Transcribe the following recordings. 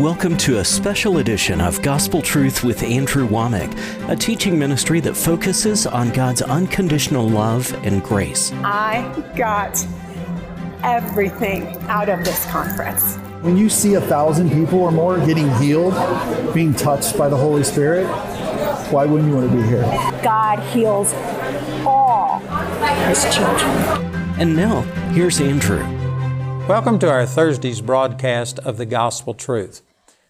Welcome to a special edition of Gospel Truth with Andrew Wommack, a teaching ministry that focuses on God's unconditional love and grace. I got everything out of this conference. When you see a thousand people or more getting healed, being touched by the Holy Spirit, why wouldn't you want to be here? God heals all his children. And now, here's Andrew. Welcome to our Thursday's broadcast of the Gospel Truth.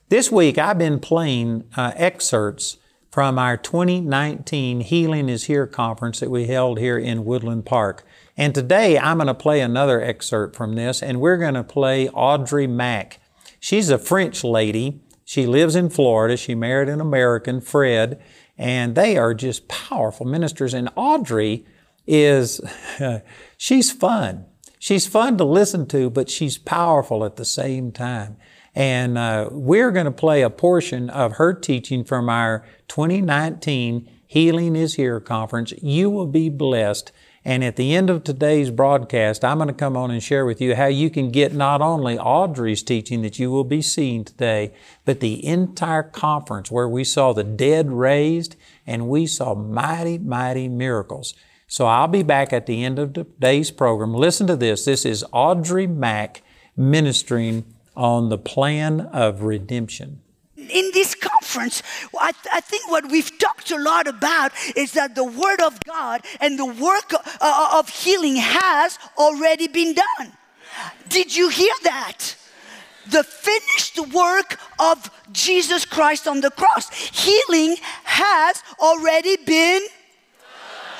This week I've been playing uh, excerpts from our 2019 Healing is Here conference that we held here in Woodland Park. And today I'm going to play another excerpt from this, and we're going to play Audrey Mack. She's a French lady. She lives in Florida. She married an American, Fred, and they are just powerful ministers. And Audrey is, she's fun. She's fun to listen to, but she's powerful at the same time. And uh, we're going to play a portion of her teaching from our 2019 Healing is Here conference. You will be blessed. And at the end of today's broadcast, I'm going to come on and share with you how you can get not only Audrey's teaching that you will be seeing today, but the entire conference where we saw the dead raised and we saw mighty, mighty miracles. So I'll be back at the end of today's program. Listen to this. This is Audrey Mack ministering on the plan of redemption. In this conference, I, th- I, think what we've talked a lot about is that the Word of God and the work uh, of healing has already been done. Did you hear that? The finished work of Jesus Christ on the cross. Healing has already been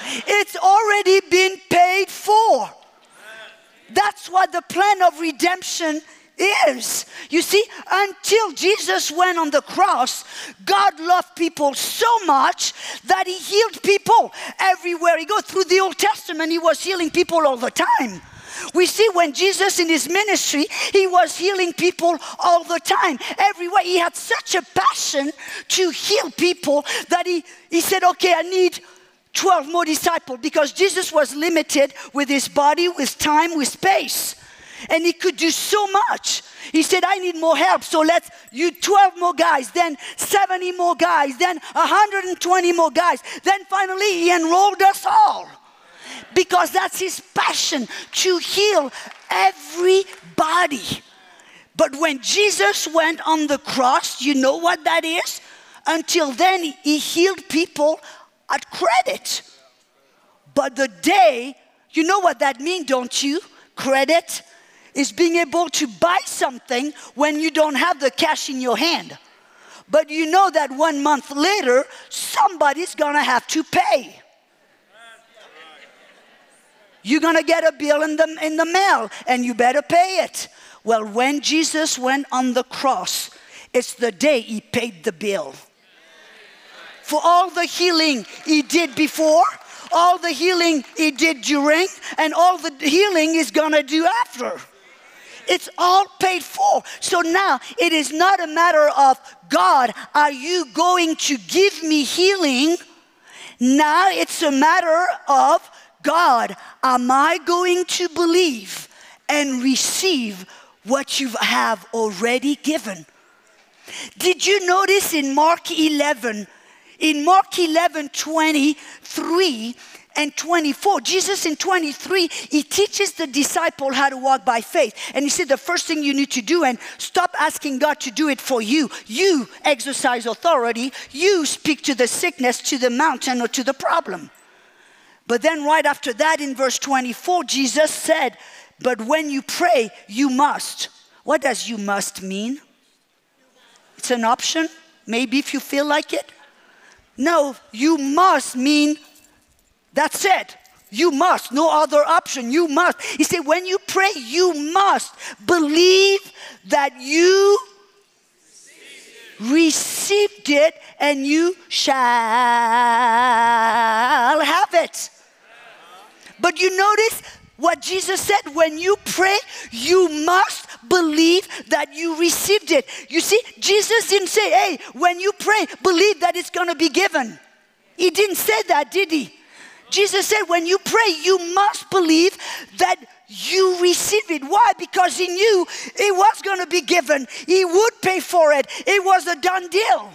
it's already been paid for. That's what the plan of redemption is. You see, until Jesus went on the cross, God loved people so much that He healed people everywhere He goes. Through the Old Testament, He was healing people all the time. We see when Jesus in his ministry, he was healing people all the time, everywhere. He had such a passion to heal people that he, he said, Okay, I need 12 more disciples because Jesus was limited with his body, with time, with space. And he could do so much. He said, I need more help. So let's you 12 more guys, then 70 more guys, then 120 more guys. Then finally he enrolled us all. Because that's his passion to heal everybody. But when Jesus went on the cross, you know what that is? Until then, he healed people at credit. But the day, you know what that means, don't you? Credit is being able to buy something when you don't have the cash in your hand. But you know that one month later, somebody's gonna have to pay. You're gonna get a bill in the, in the mail and you better pay it. Well, when Jesus went on the cross, it's the day he paid the bill for all the healing he did before, all the healing he did during, and all the healing he's gonna do after. It's all paid for. So now it is not a matter of God, are you going to give me healing? Now it's a matter of God, am I going to believe and receive what you have already given? Did you notice in Mark 11, in Mark 11 23 and 24, Jesus in 23, he teaches the disciple how to walk by faith. And he said, the first thing you need to do, and stop asking God to do it for you. You exercise authority. You speak to the sickness, to the mountain, or to the problem. But then, right after that, in verse 24, Jesus said, But when you pray, you must. What does you must mean? It's an option, maybe if you feel like it. No, you must mean that's it. You must, no other option. You must. He said, when you pray, you must believe that you received it and you shall have it. But you notice what Jesus said when you pray, you must believe that you received it. You see, Jesus didn't say, hey, when you pray, believe that it's going to be given. He didn't say that, did he? Jesus said, when you pray, you must believe that you receive it. Why? Because he knew it was going to be given, he would pay for it. It was a done deal.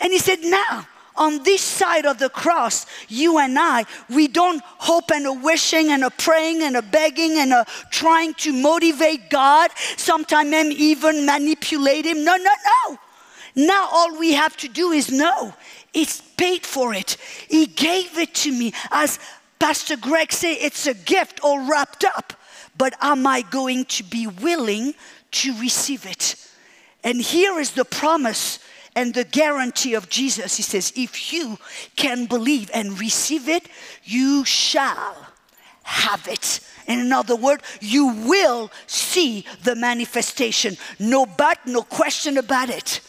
And he said, Now, on this side of the cross, you and I, we don't hope and a wishing and a praying and a begging and a trying to motivate God, sometimes even manipulate Him. No, no, no. Now all we have to do is know it's paid for it. He gave it to me. As Pastor Greg said, it's a gift all wrapped up. But am I going to be willing to receive it? And here is the promise and the guarantee of Jesus. He says, if you can believe and receive it, you shall have it. In other words, you will see the manifestation. No but, no question about it.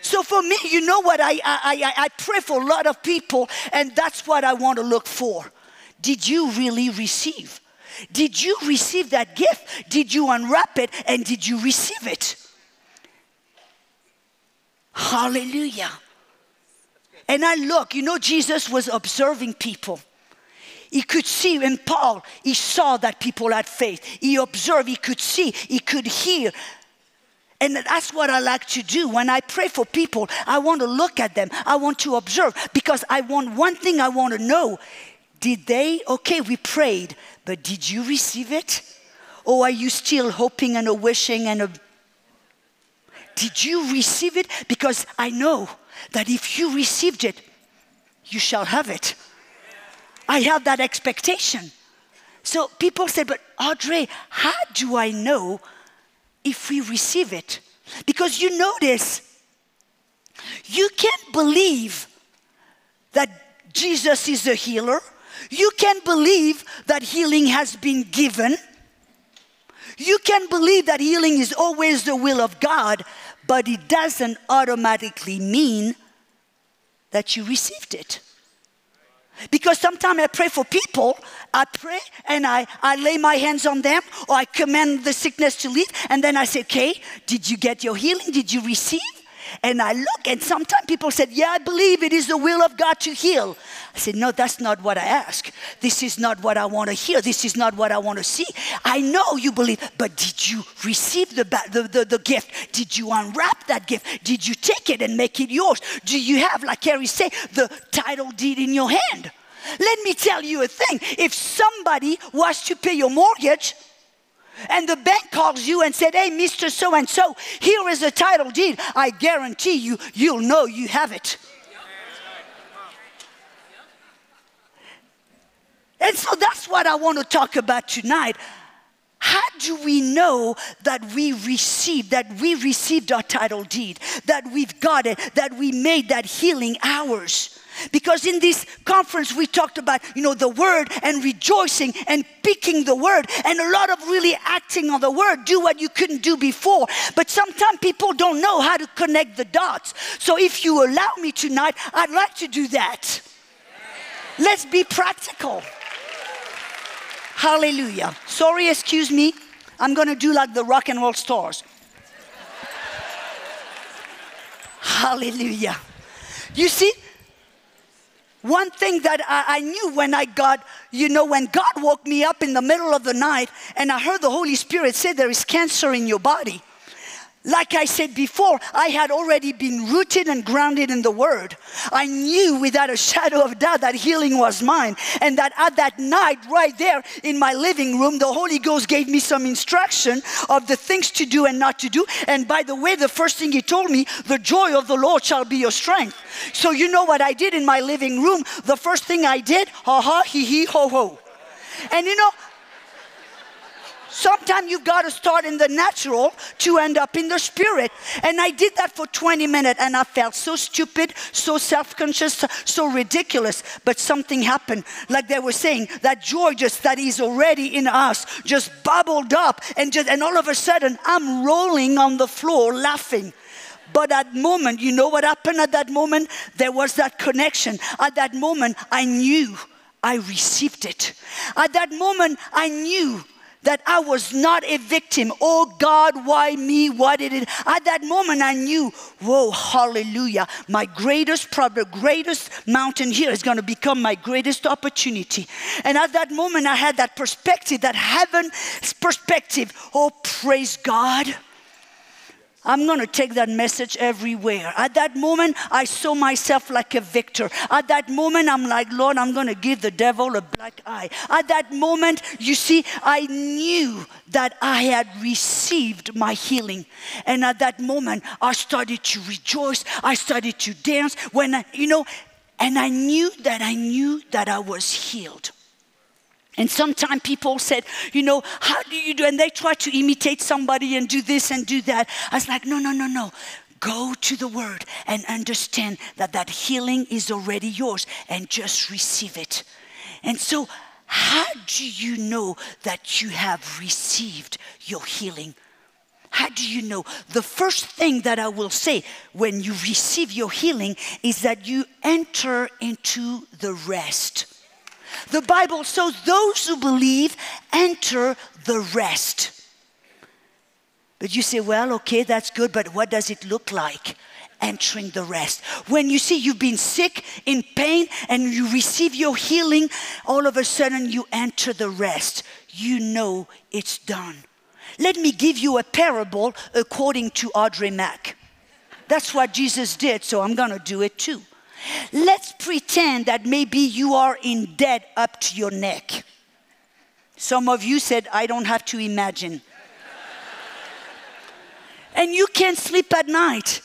So for me, you know what? I, I, I, pray for a lot of people, and that's what I want to look for. Did you really receive? Did you receive that gift? Did you unwrap it and did you receive it? Hallelujah. And I look, you know, Jesus was observing people. He could see in Paul, he saw that people had faith. He observed, he could see, he could hear. And that's what I like to do. When I pray for people, I want to look at them. I want to observe because I want one thing I want to know. Did they? Okay, we prayed, but did you receive it? Or are you still hoping and wishing and. Did you receive it? Because I know that if you received it, you shall have it. I have that expectation. So people say, but Audrey, how do I know if we receive it. Because you notice, you can't believe that Jesus is a healer. You can believe that healing has been given. You can believe that healing is always the will of God, but it doesn't automatically mean that you received it. Because sometimes I pray for people, I pray and I, I lay my hands on them or I command the sickness to leave, and then I say, Okay, did you get your healing? Did you receive? And I look, and sometimes people said, Yeah, I believe it is the will of God to heal. I said, No, that's not what I ask. This is not what I want to hear. This is not what I want to see. I know you believe, but did you receive the, the, the, the gift? Did you unwrap that gift? Did you take it and make it yours? Do you have, like Carrie said, the title deed in your hand? Let me tell you a thing. If somebody was to pay your mortgage, and the bank calls you and said, Hey, Mr. So and so, here is a title deed. I guarantee you, you'll know you have it. And so that's what I want to talk about tonight. How do we know that we received, that we received our title deed, that we've got it, that we made that healing ours? Because in this conference, we talked about, you know, the word and rejoicing and picking the word and a lot of really acting on the word. Do what you couldn't do before. But sometimes people don't know how to connect the dots. So if you allow me tonight, I'd like to do that. Let's be practical. Hallelujah. Sorry, excuse me. I'm going to do like the rock and roll stars. Hallelujah. You see, one thing that I, I, knew when I got, you know, when God woke me up in the middle of the night and I heard the Holy Spirit say, There is cancer in your body. Like I said before, I had already been rooted and grounded in the Word. I knew without a shadow of doubt that healing was mine. And that at that night, right there in my living room, the Holy Ghost gave me some instruction of the things to do and not to do. And by the way, the first thing He told me, the joy of the Lord shall be your strength. So you know what I did in my living room? The first thing I did, ha ha, he he, ho ho. And you know, Sometimes you've got to start in the natural to end up in the spirit. And I did that for 20 minutes and I felt so stupid, so self conscious, so ridiculous. But something happened. Like they were saying, that joy just that is already in us just bubbled up. And, just, and all of a sudden, I'm rolling on the floor laughing. But at that moment, you know what happened at that moment? There was that connection. At that moment, I knew I received it. At that moment, I knew that I was not a victim. Oh God, why me? Why did it? At that moment, I knew, whoa, hallelujah. My greatest problem, greatest mountain here is going to become my greatest opportunity. And at that moment, I had that perspective, that heaven's perspective. Oh, praise God. I'm going to take that message everywhere. At that moment, I saw myself like a victor. At that moment, I'm like, Lord, I'm going to give the devil a black eye. At that moment, you see, I knew that I had received my healing. And at that moment, I started to rejoice. I started to dance. When I, you know, and I knew that I knew that I was healed. And sometimes people said, you know, how do you do? And they try to imitate somebody and do this and do that. I was like, no, no, no, no. Go to the word and understand that that healing is already yours and just receive it. And so, how do you know that you have received your healing? How do you know? The first thing that I will say when you receive your healing is that you enter into the rest. The Bible says those who believe enter the rest. But you say, well, okay, that's good, but what does it look like? Entering the rest. When you see you've been sick, in pain, and you receive your healing, all of a sudden you enter the rest. You know it's done. Let me give you a parable according to Audrey Mack. That's what Jesus did, so I'm gonna do it too. Let's pretend that maybe you are in debt up to your neck. Some of you said, I don't have to imagine. and you can't sleep at night.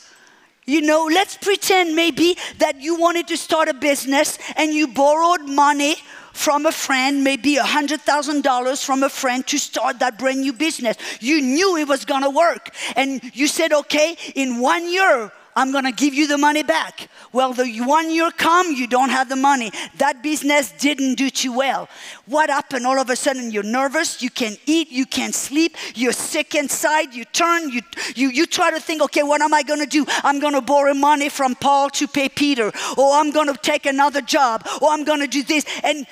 You know, let's pretend maybe that you wanted to start a business and you borrowed money from a friend, maybe a $100,000 from a friend to start that brand new business. You knew it was gonna work. And you said, okay, in one year, I'm to give you the money back. Well, the one year come, you don't have the money. That business didn't do too well. What happened? All of a sudden, you're nervous. You can't eat. You can't sleep. You're sick inside. You turn. You you you try to think. Okay, what am I to do? I'm to borrow money from Paul to pay Peter, or I'm to take another job, or I'm to do this. And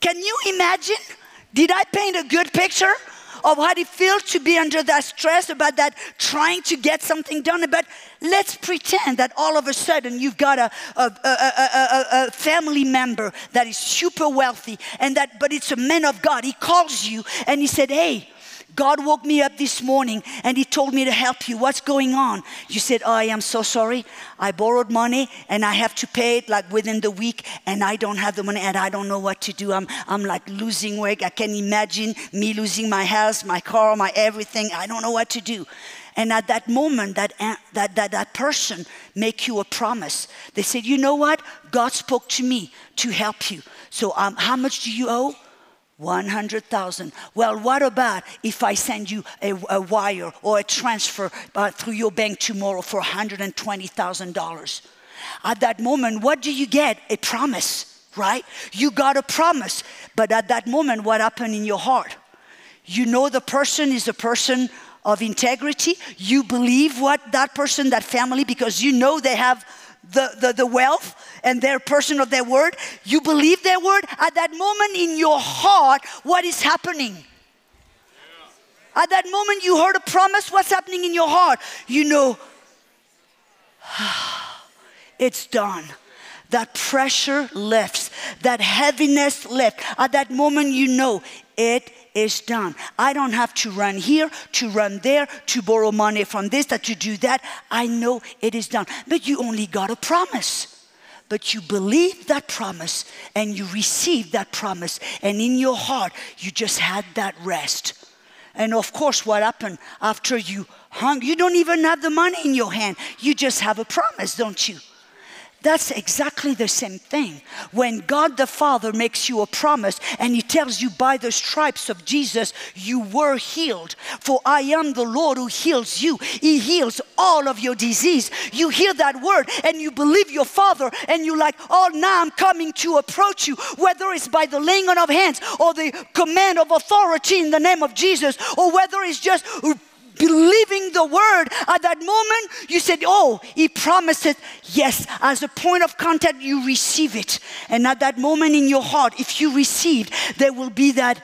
can you imagine? Did I paint a good picture? Of how it feels to be under that stress about that trying to get something done. But let's pretend that all of a sudden you've got a, a, a, a, family member that is super wealthy and that, but it's a man of God. He calls you and he said, Hey, God woke me up this morning and He told me to help you. What's going on? You said, Oh, I am so sorry. I borrowed money and I have to pay it like within the week and I don't have the money and I don't know what to do. I'm, I'm like losing weight. I can imagine me losing my house, my car, my everything. I don't know what to do. And at that moment, that, that, that, that person make you a promise. They said, You know what? God spoke to me to help you. So um, how much do you owe? 100,000. Well, what about if I send you a, a wire or a transfer uh, through your bank tomorrow for $120,000? At that moment, what do you get? A promise, right? You got a promise. But at that moment, what happened in your heart? You know the person is a person of integrity. You believe what that person, that family, because you know they have the, the, the wealth and they're person of their word, you believe their word, at that moment in your heart, what is happening? At that moment you heard a promise, what's happening in your heart? You know, it's done. That pressure lifts, that heaviness lifts. At that moment, you know it is done. I don't have to run here, to run there, to borrow money from this, that to do that. I know it is done. But you only got a promise. But you believe that promise and you receive that promise, and in your heart, you just had that rest. And of course, what happened after you hung? You don't even have the money in your hand. You just have a promise, don't you? That's exactly the same thing. When God the Father makes you a promise and He tells you, by the stripes of Jesus, you were healed. For I am the Lord who heals you. He heals all of your disease. You hear that word and you believe your Father, and you're like, oh, now I'm coming to approach you, whether it's by the laying on of hands or the command of authority in the name of Jesus, or whether it's just believing the word at that moment, you said, Oh, he promised it. Yes, as a point of contact, you receive it. And at that moment in your heart, if you receive, there will be that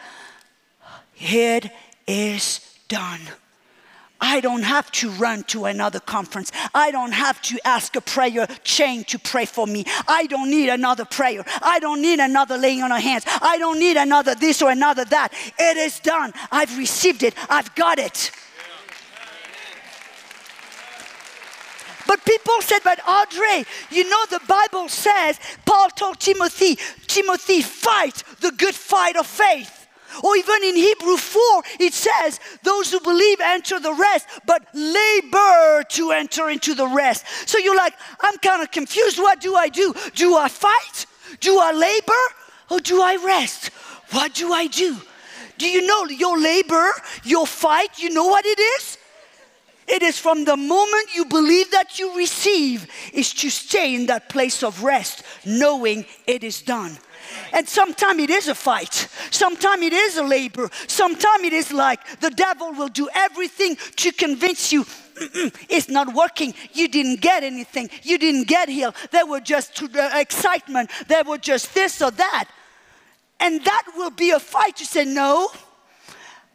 It is done. I don't have to run to another conference. I don't have to ask a prayer chain to pray for me. I don't need another prayer. I don't need another laying on of hands. I don't need another this or another that. It is done. I've received it. I've got it. But people said, but Audrey, you know the Bible says, Paul told Timothy, Timothy, fight the good fight of faith. Or even in Hebrew 4, it says, Those who believe enter the rest, but labor to enter into the rest. So you're like, I'm kind of confused. What do I do? Do I fight? Do I labor? Or do I rest? What do I do? Do you know your labor, your fight, you know what it is? It is from the moment you believe that you receive, is to stay in that place of rest, knowing it is done. And sometimes it is a fight. Sometimes it is a labor. Sometimes it is like the devil will do everything to convince you it's not working. You didn't get anything. You didn't get healed. There were just uh, excitement. There were just this or that. And that will be a fight. You say, no.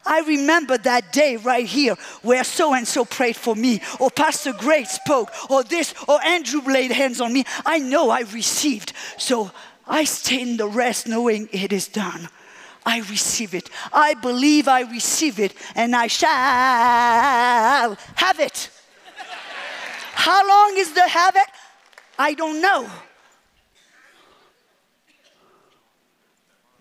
I remember that day right here where so and so prayed for me, or Pastor Gray spoke, or this, or Andrew laid hands on me. I know I received. So I stay in the rest knowing it is done. I receive it. I believe I receive it, and I shall have it. How long is the have it? I don't know.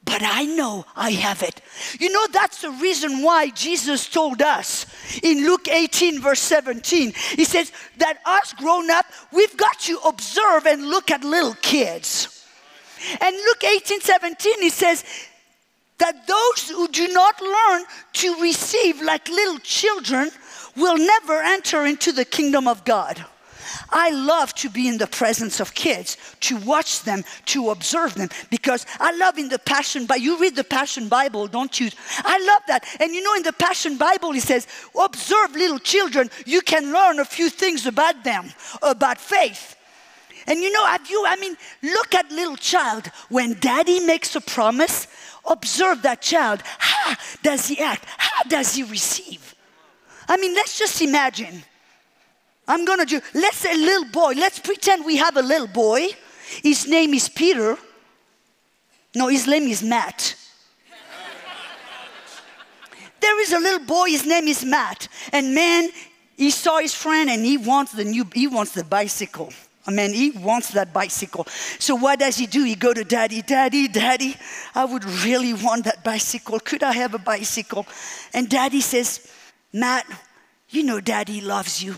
But I know I have it. You know, that's the reason why Jesus told us in Luke 18, verse 17. He says that us grown up, we've got to observe and look at little kids. And Luke 18 17, he says that those who do not learn to receive like little children will never enter into the kingdom of God. I love to be in the presence of kids, to watch them, to observe them, because I love in the Passion Bible. You read the Passion Bible, don't you? I love that. And you know, in the Passion Bible, it says, observe little children. You can learn a few things about them, about faith. And you know, have you, I mean, look at little child. When daddy makes a promise, observe that child. How does he act? How does he receive? I mean, let's just imagine. I'm gonna do, let's say little boy, let's pretend we have a little boy. His name is Peter. No, his name is Matt. there is a little boy, his name is Matt. And man, he saw his friend and he wants the new, he wants the bicycle. I mean, he wants that bicycle. So what does he do? He go to daddy, daddy, daddy, I would really want that bicycle. Could I have a bicycle? And daddy says, Matt, you know daddy loves you.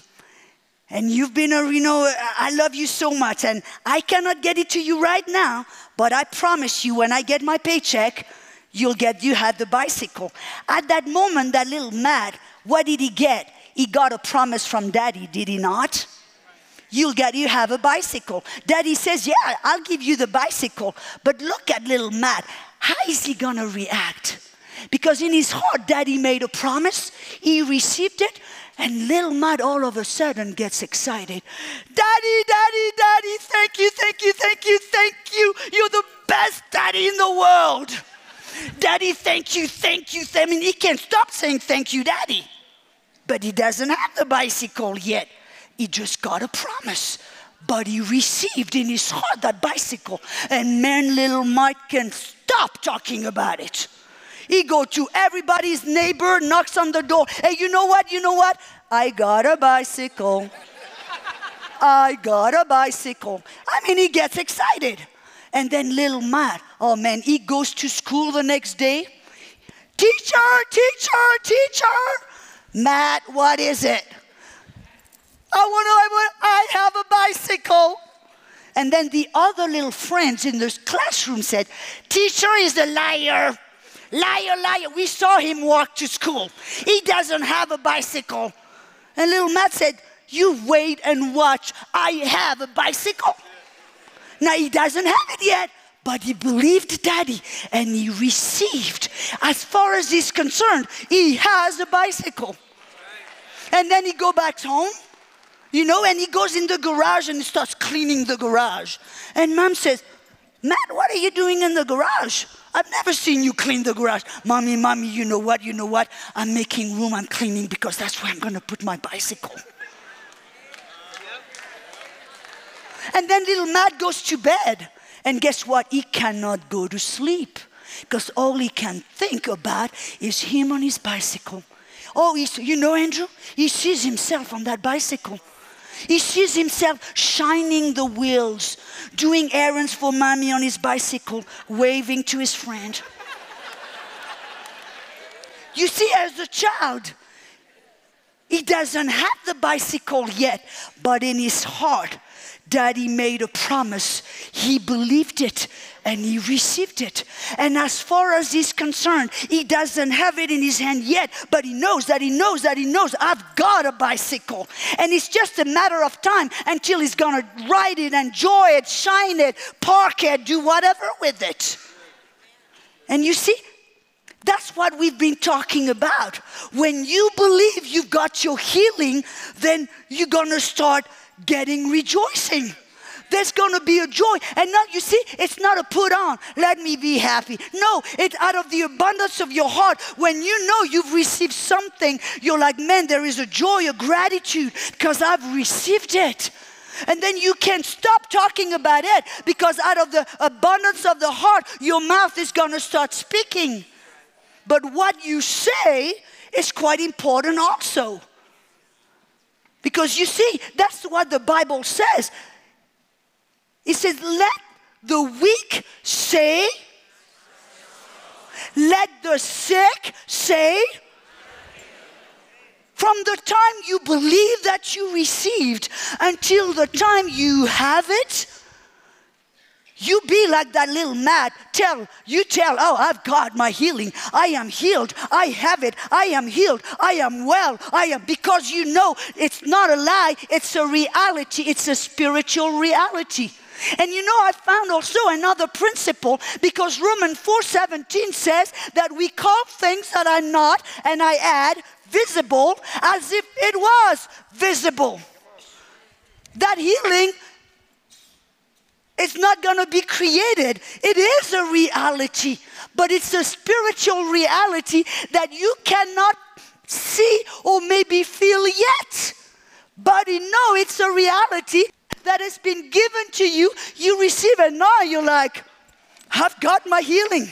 And you've been a, you know, I love you so much. And I cannot get it to you right now, but I promise you when I get my paycheck, you'll get, you have the bicycle. At that moment, that little Matt, what did he get? He got a promise from daddy, did he not? you'll get you have a bicycle. Daddy says, Yeah, I'll give you the bicycle. But look at little Matt. How is he gonna react? Because in his heart, daddy made a promise, he received it, and little Matt all of a sudden gets excited. Daddy, daddy, daddy, thank you, thank you, thank you, thank you. You're the best daddy in the world. Daddy, thank you, thank you. I mean, he can't stop saying thank you, daddy. But he doesn't have the bicycle yet. He just got a promise. But he received in his heart that bicycle. And man, little Mike can't stop talking about it. He go to everybody's neighbor, knocks on the door. Hey, you know what? You know what? I got a bicycle. I got a bicycle. I mean, he gets excited. And then little Matt, oh man, he goes to school the next day. Teacher, teacher, teacher. Matt, what is it? I want to, I, want, I have a bicycle. And then the other little friends in the classroom said, Teacher is a liar. Liar, liar. We saw him walk to school. He doesn't have a bicycle. And little Matt said, You wait and watch. I have a bicycle. Now he doesn't have it yet, but he believed daddy and he received. As far as he's concerned, he has a bicycle. And then he go back home you know, and he goes in the garage and he starts cleaning the garage. And mom says, Matt, what are you doing in the garage? I've never seen you clean the garage. Mommy, mommy, you know what? You know what? I'm making room, I'm cleaning because that's where I'm going to put my bicycle. And then little Matt goes to bed. And guess what? He cannot go to sleep because all he can think about is him on his bicycle. Oh, he's, you know, Andrew, he sees himself on that bicycle. He sees himself shining the wheels, doing errands for mommy on his bicycle, waving to his friend. you see, as a child, he doesn't have the bicycle yet, but in his heart, Daddy made a promise. He believed it and he received it. And as far as he's concerned, he doesn't have it in his hand yet, but he knows that he knows that he knows I've got a bicycle. And it's just a matter of time until he's gonna ride it, enjoy it, shine it, park it, do whatever with it. And you see, that's what we've been talking about. When you believe you've got your healing, then you're gonna start getting rejoicing. There's gonna be a joy. And not, you see, it's not a put on, let me be happy. No, it's out of the abundance of your heart. When you know you've received something, you're like, man, there is a joy, a gratitude, because I've received it. And then you can stop talking about it because out of the abundance of the heart, your mouth is gonna start speaking. But what you say is quite important also. Because you see, that's what the Bible says. It says, let the weak say, let the sick say, from the time you believe that you received until the time you have it, you be like that little Matt. Tell, you tell, oh, I've got my healing. I am healed. I have it. I am healed. I am well. I am, because you know it's not a lie, it's a reality, it's a spiritual reality. And you know, I found also another principle because Romans 4:17 says that we call things that are not, and I add visible as if it was visible. That healing is not going to be created. It is a reality, but it's a spiritual reality that you cannot see or maybe feel yet. But you know it's a reality that has been given to you. You receive it now, you're like, I've got my healing.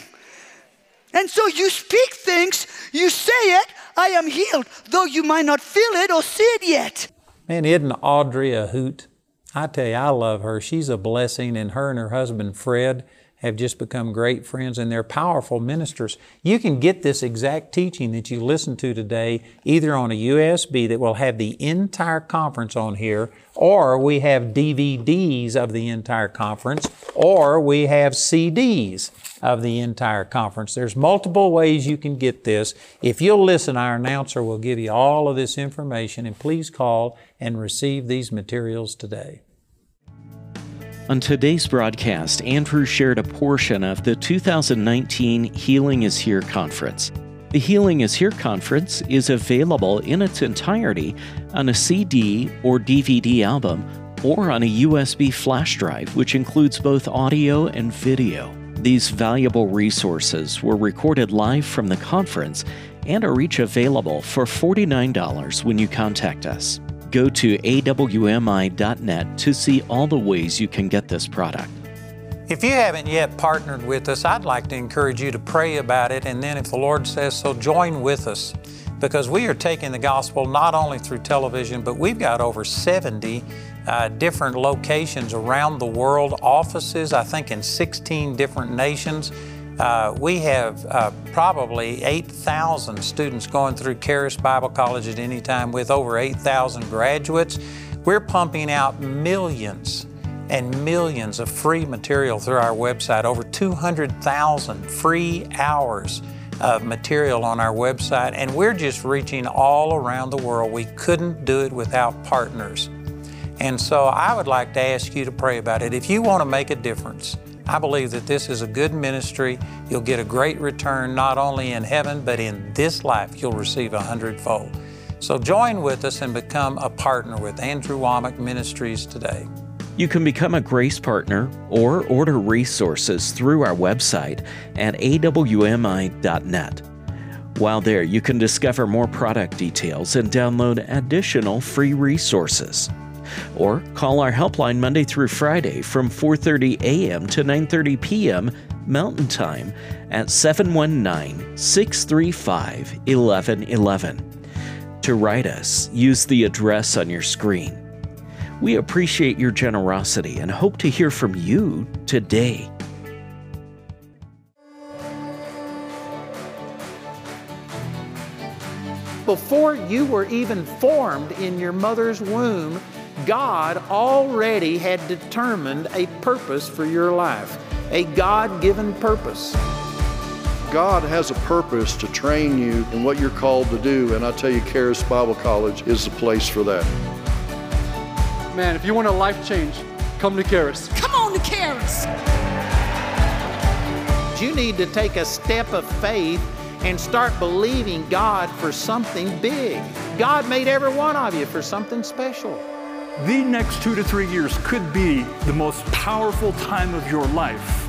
And so you speak things, you say it, I am healed, though you might not feel it or see it yet. Man, isn't Audrey a hoot? I tell you, I love her. She's a blessing, and her and her husband, Fred, have just become great friends and they're powerful ministers. You can get this exact teaching that you listened to today either on a USB that will have the entire conference on here, or we have DVDs of the entire conference, or we have CDs of the entire conference. There's multiple ways you can get this. If you'll listen, our announcer will give you all of this information, and please call and receive these materials today. On today's broadcast, Andrew shared a portion of the 2019 Healing is Here conference. The Healing is Here conference is available in its entirety on a CD or DVD album or on a USB flash drive, which includes both audio and video. These valuable resources were recorded live from the conference and are each available for $49 when you contact us. Go to awmi.net to see all the ways you can get this product. If you haven't yet partnered with us, I'd like to encourage you to pray about it, and then if the Lord says so, join with us because we are taking the gospel not only through television, but we've got over 70 uh, different locations around the world, offices, I think, in 16 different nations. Uh, we have uh, probably 8,000 students going through Charis Bible College at any time with over 8,000 graduates. We're pumping out millions and millions of free material through our website, over 200,000 free hours of material on our website, and we're just reaching all around the world. We couldn't do it without partners. And so I would like to ask you to pray about it. If you want to make a difference, I believe that this is a good ministry. You'll get a great return not only in heaven, but in this life, you'll receive a hundredfold. So join with us and become a partner with Andrew Wommack Ministries today. You can become a Grace Partner or order resources through our website at awmi.net. While there, you can discover more product details and download additional free resources. Or call our helpline Monday through Friday from 4:30 a.m. to 9:30 p.m. Mountain Time at 719-635-1111. To write us, use the address on your screen. We appreciate your generosity and hope to hear from you today. Before you were even formed in your mother's womb, God already had determined a purpose for your life, a God given purpose. God has a purpose to train you in what you're called to do, and I tell you, Charis Bible College is the place for that. Man, if you want a life change, come to Charis. Come on to Charis. You need to take a step of faith and start believing God for something big. God made every one of you for something special. The next two to three years could be the most powerful time of your life.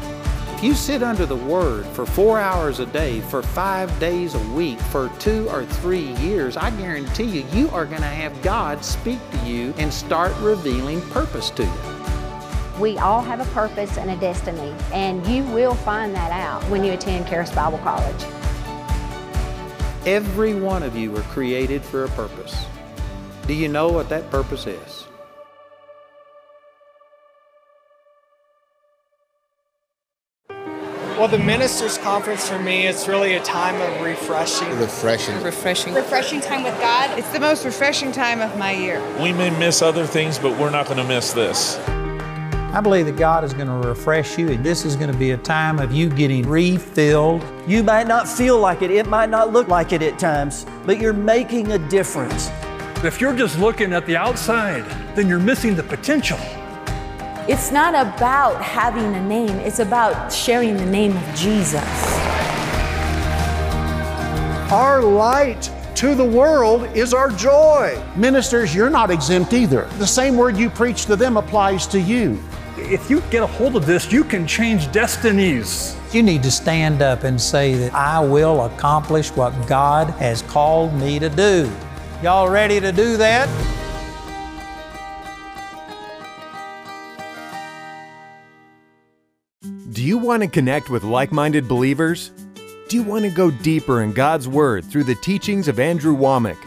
If you sit under the Word for four hours a day, for five days a week, for two or three years, I guarantee you, you are going to have God speak to you and start revealing purpose to you. We all have a purpose and a destiny, and you will find that out when you attend Charis Bible College. Every one of you are created for a purpose. Do you know what that purpose is? Well, the ministers' conference for me, it's really a time of refreshing. Refreshing. Refreshing. Refreshing time with God. It's the most refreshing time of my year. We may miss other things, but we're not going to miss this. I believe that God is going to refresh you, and this is going to be a time of you getting refilled. You might not feel like it, it might not look like it at times, but you're making a difference. If you're just looking at the outside, then you're missing the potential. It's not about having a name, it's about sharing the name of Jesus. Our light to the world is our joy. Ministers, you're not exempt either. The same word you preach to them applies to you. If you get a hold of this, you can change destinies. You need to stand up and say that I will accomplish what God has called me to do. Y'all ready to do that? Want to connect with like minded believers? Do you want to go deeper in God's Word through the teachings of Andrew Wommack?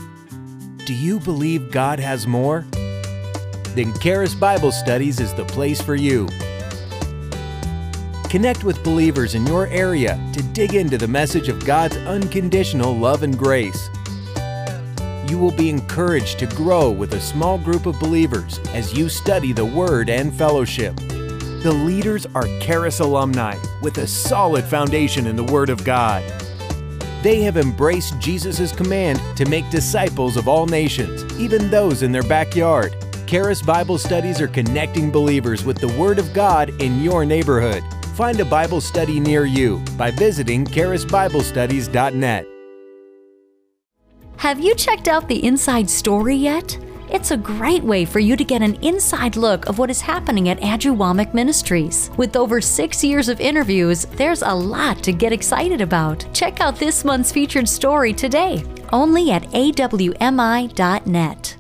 Do you believe God has more? Then Charis Bible Studies is the place for you. Connect with believers in your area to dig into the message of God's unconditional love and grace. You will be encouraged to grow with a small group of believers as you study the Word and fellowship. The leaders are Charis alumni with a solid foundation in the Word of God. They have embraced Jesus' command to make disciples of all nations, even those in their backyard. Charis Bible Studies are connecting believers with the Word of God in your neighborhood. Find a Bible study near you by visiting charisbiblestudies.net. Have you checked out the inside story yet? It's a great way for you to get an inside look of what is happening at Wommack Ministries. With over six years of interviews, there's a lot to get excited about. Check out this month's featured story today, only at awmi.net.